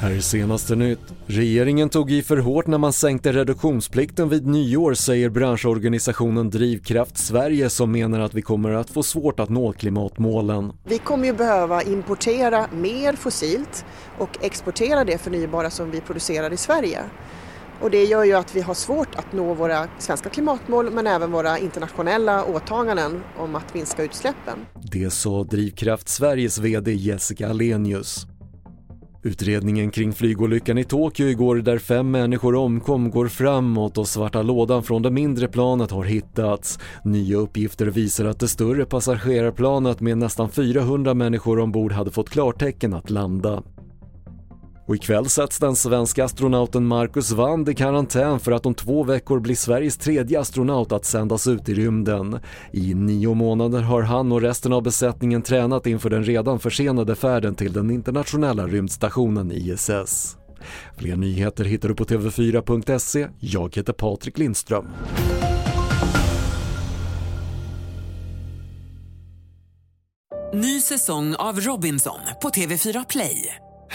Här är senaste nytt. Regeringen tog i för hårt när man sänkte reduktionsplikten vid nyår säger branschorganisationen Drivkraft Sverige som menar att vi kommer att få svårt att nå klimatmålen. Vi kommer ju behöva importera mer fossilt och exportera det förnybara som vi producerar i Sverige. Och det gör ju att vi har svårt att nå våra svenska klimatmål men även våra internationella åtaganden om att minska utsläppen. Det sa Drivkraft Sveriges VD Jessica Alenius. Utredningen kring flygolyckan i Tokyo igår där fem människor omkom går framåt och svarta lådan från det mindre planet har hittats. Nya uppgifter visar att det större passagerarplanet med nästan 400 människor ombord hade fått klartecken att landa. Och ikväll sätts den svenska astronauten Marcus Wand i karantän för att om två veckor blir Sveriges tredje astronaut att sändas ut i rymden. I nio månader har han och resten av besättningen tränat inför den redan försenade färden till den internationella rymdstationen ISS. Fler nyheter hittar du på TV4.se. Jag heter Patrik Lindström. Ny säsong av Robinson på TV4 Play.